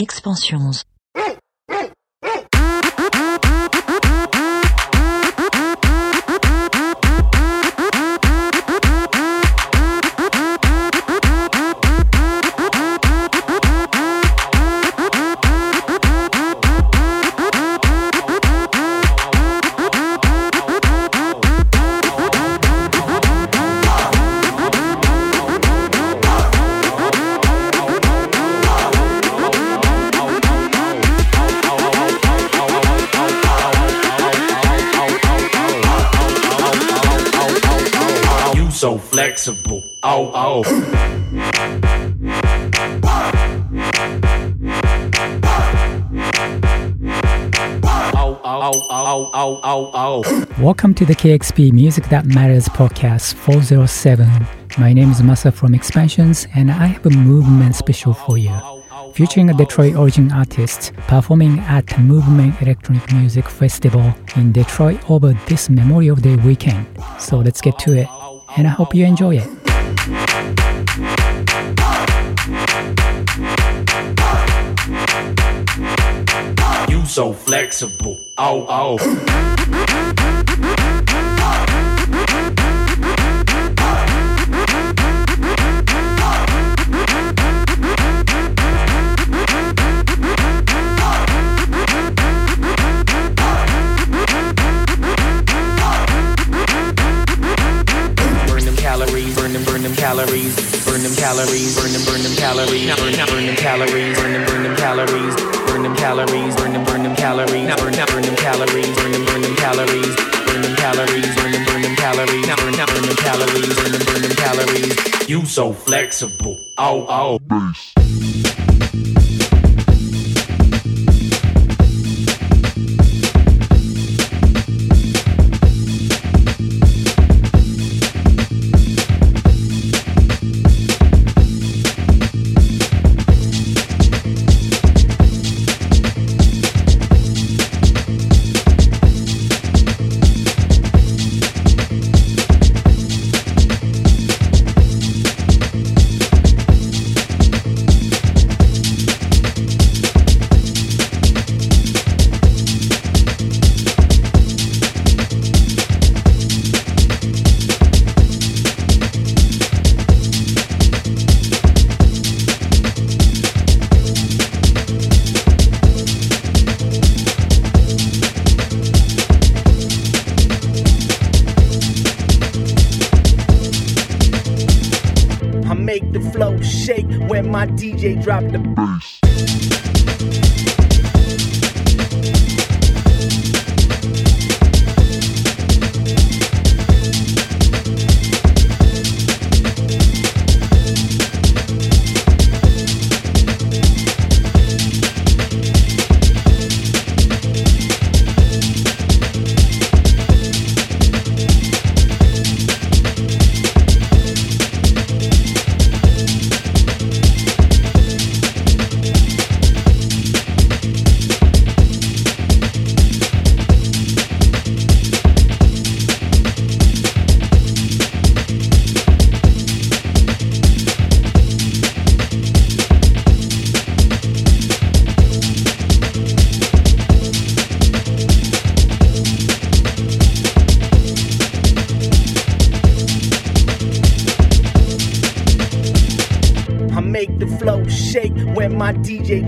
Expansions. Welcome to the KEXP Music That Matters podcast 407. My name is Masa from Expansions, and I have a movement special for you. Featuring a Detroit origin artist performing at Movement Electronic Music Festival in Detroit over this Memorial Day weekend. So let's get to it and I hope you enjoy it. So flexible. Oh, oh. calories, burn them calories, burn them, Burn them calories. burn them calories, burn, them, burn them calories, burn them, burn them calories, burn them calories, burn them, burn them calories, burn, burn them calories, burn them, burn them calories, burn them calories, burn them, burn them calories, burn, burn them calories, burn them, burn them calories. You so flexible, oh oh. Bass. DJ drop the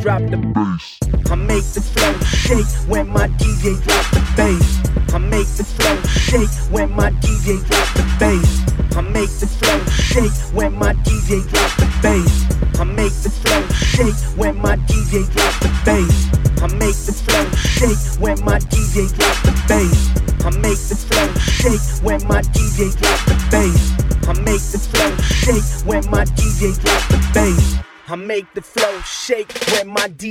drop the bass. I make the flow shake when my DJ drop the bass. I make the flow shake when my DJ drop the bass. I make the flow shake when my DJ drop the bass. I make the flow shake when my DJ drop the bass. I make the flow shake when my DJ drop the bass. I make the flow shake when my DJ drop the bass. I make the flow shake when my DJ drop the bass. I make the flow shake when my DJ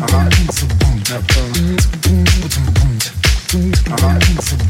erreichen zu bunt, erreichen zu bunt, bunt, bunt, erreichen zu bunt.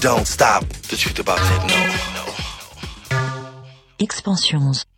Don't stop. The truth about techno. Expansions.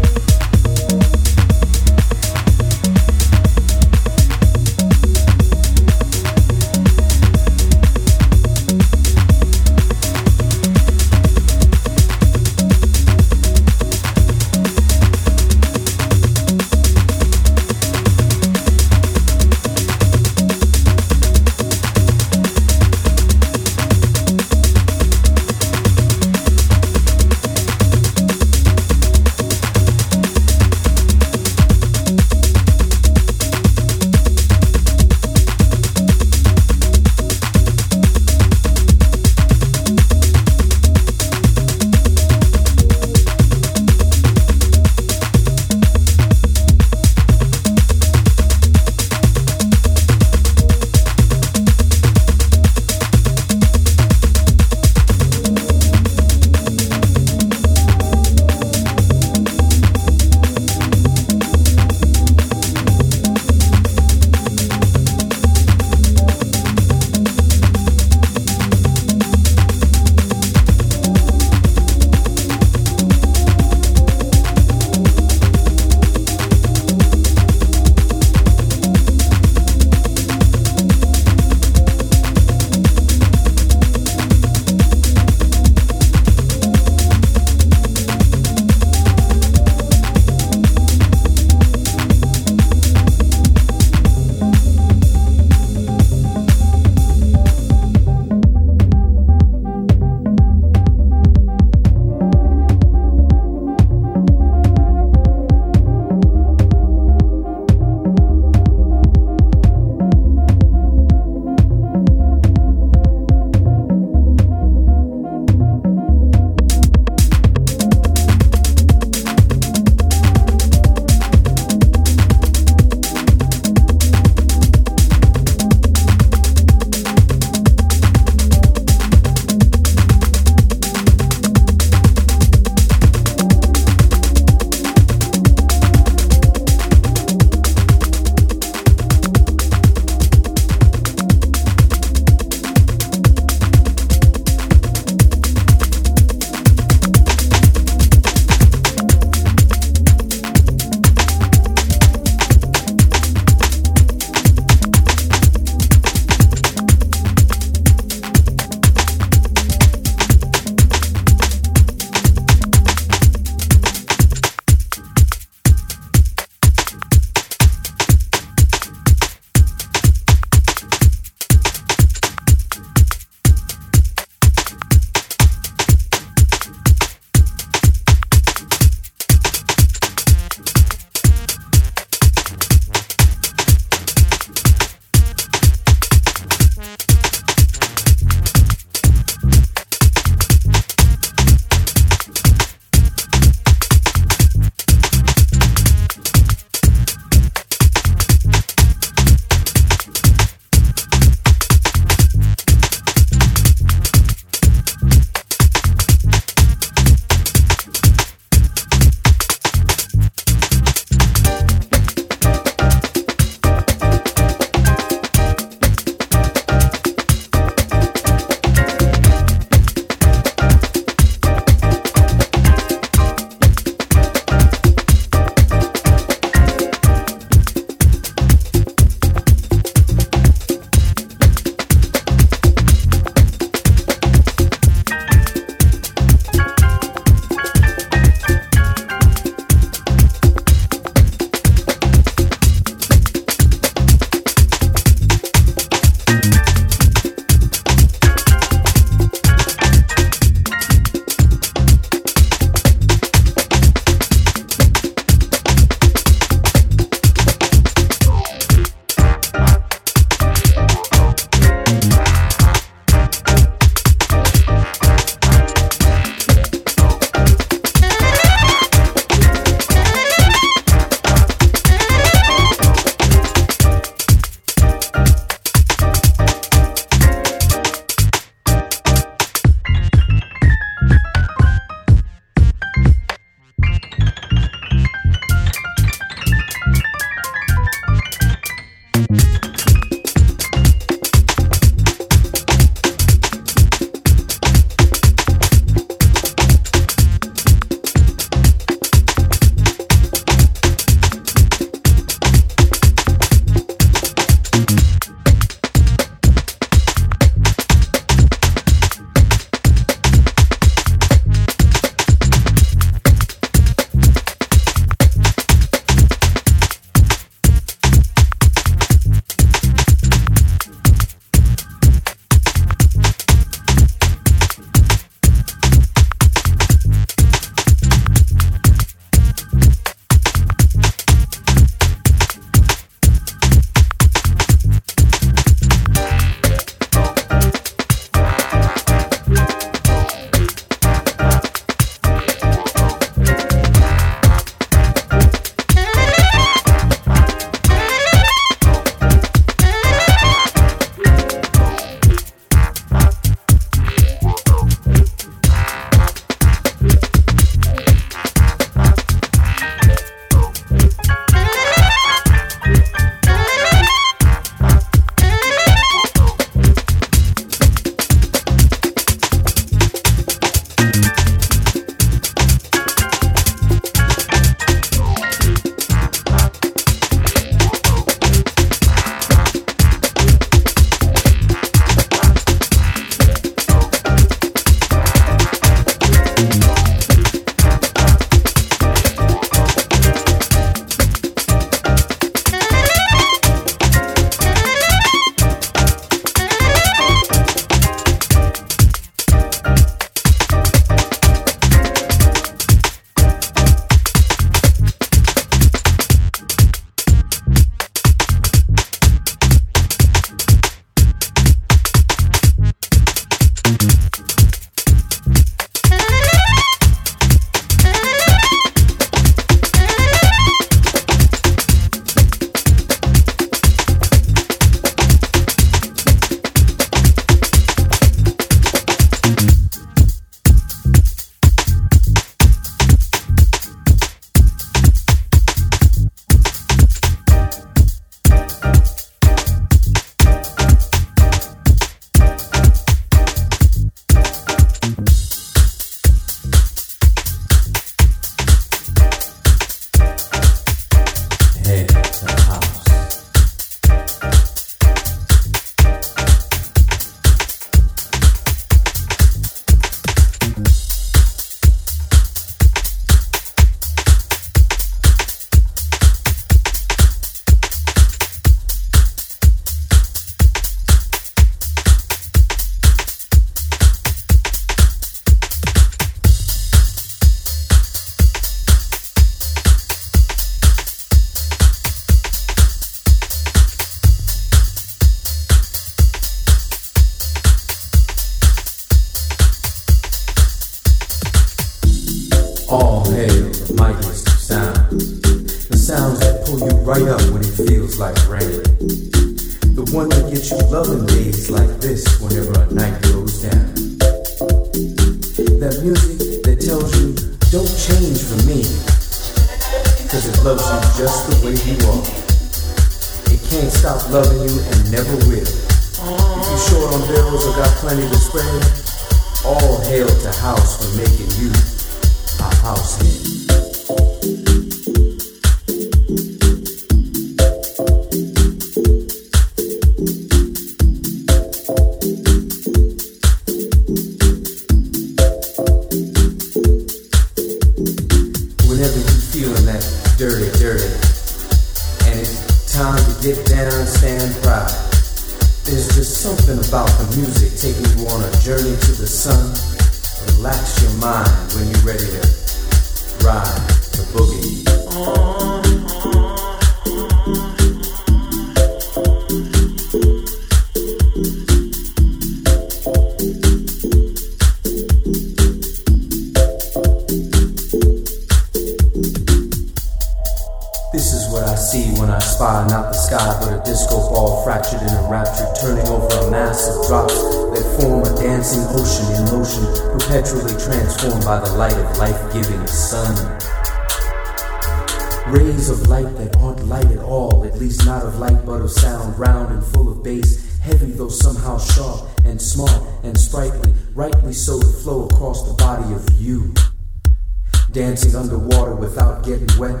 getting wet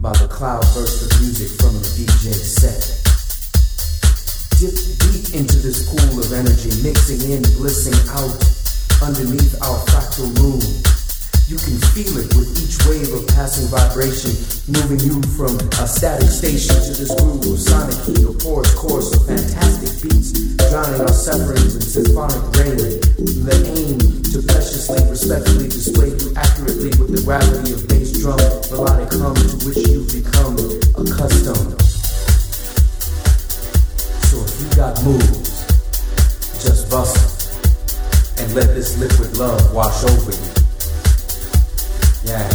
by the cloudburst of music from the DJ set. Dip deep into this pool of energy, mixing in, blissing out underneath our fractal moon. You can feel it with each wave of passing vibration, moving you from a static station to this groove of sonic heat, a porous course of fantastic beats, drowning our sufferings in symphonic rain. The aim to preciously, respectfully display you accurately with the gravity of nature strum melodic hum to which you've become accustomed. So if you got moves, just bust them and let this liquid love wash over you. Yeah.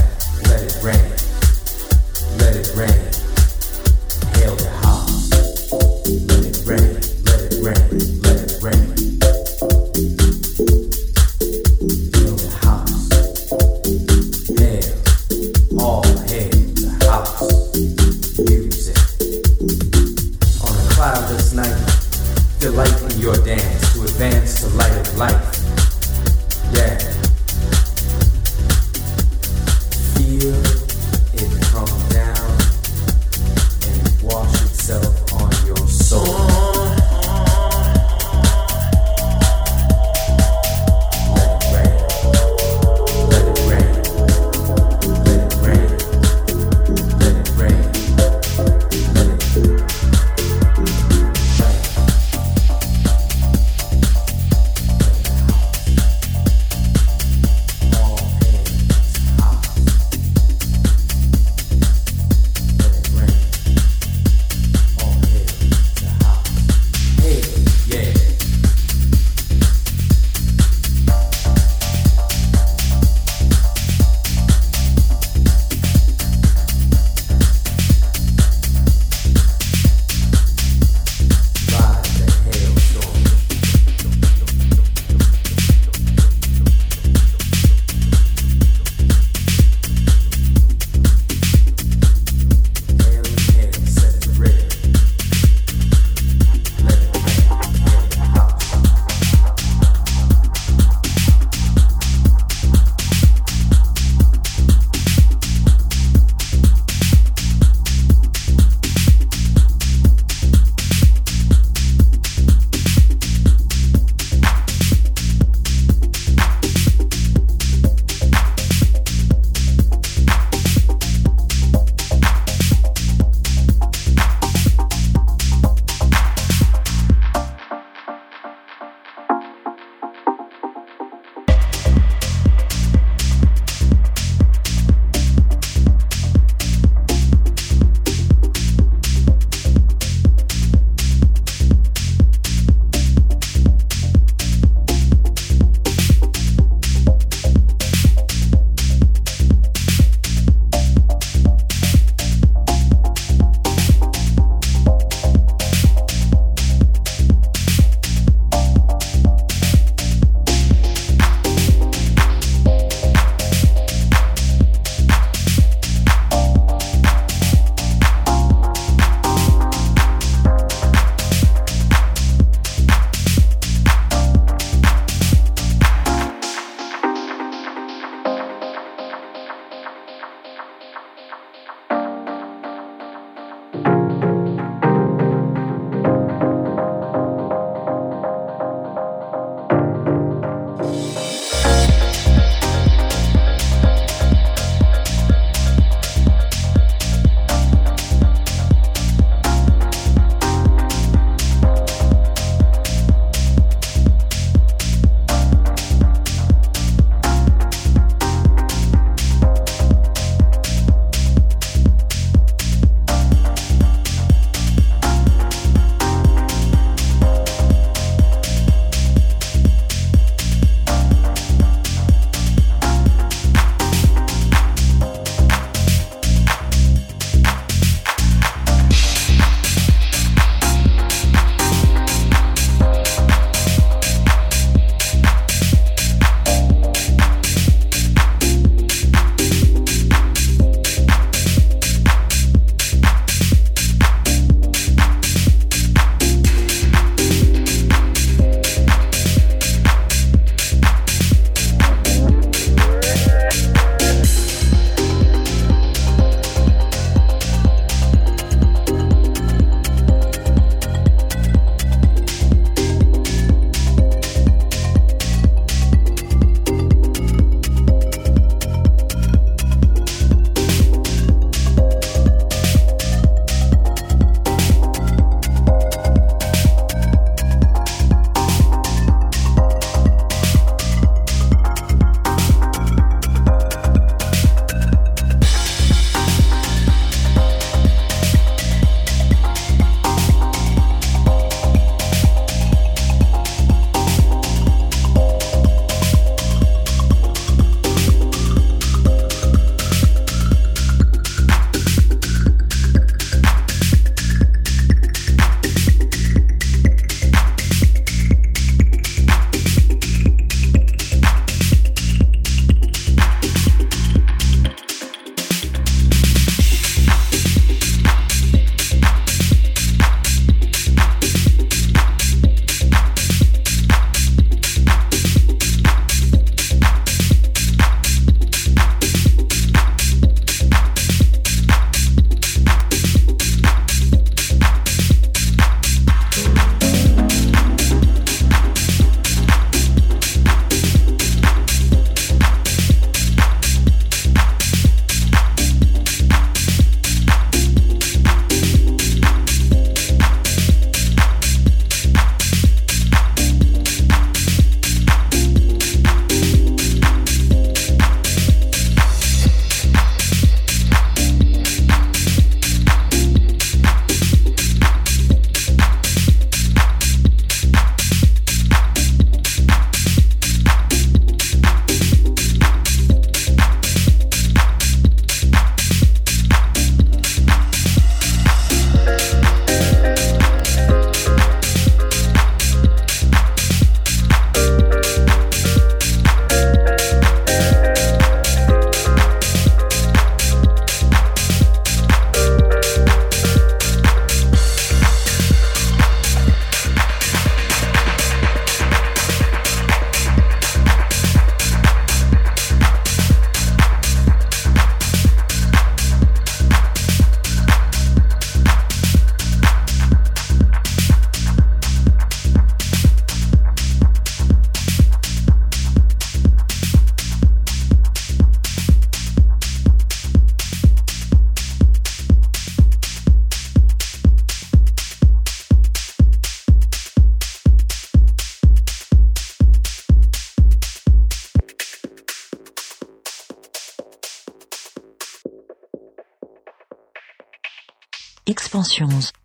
Expansions.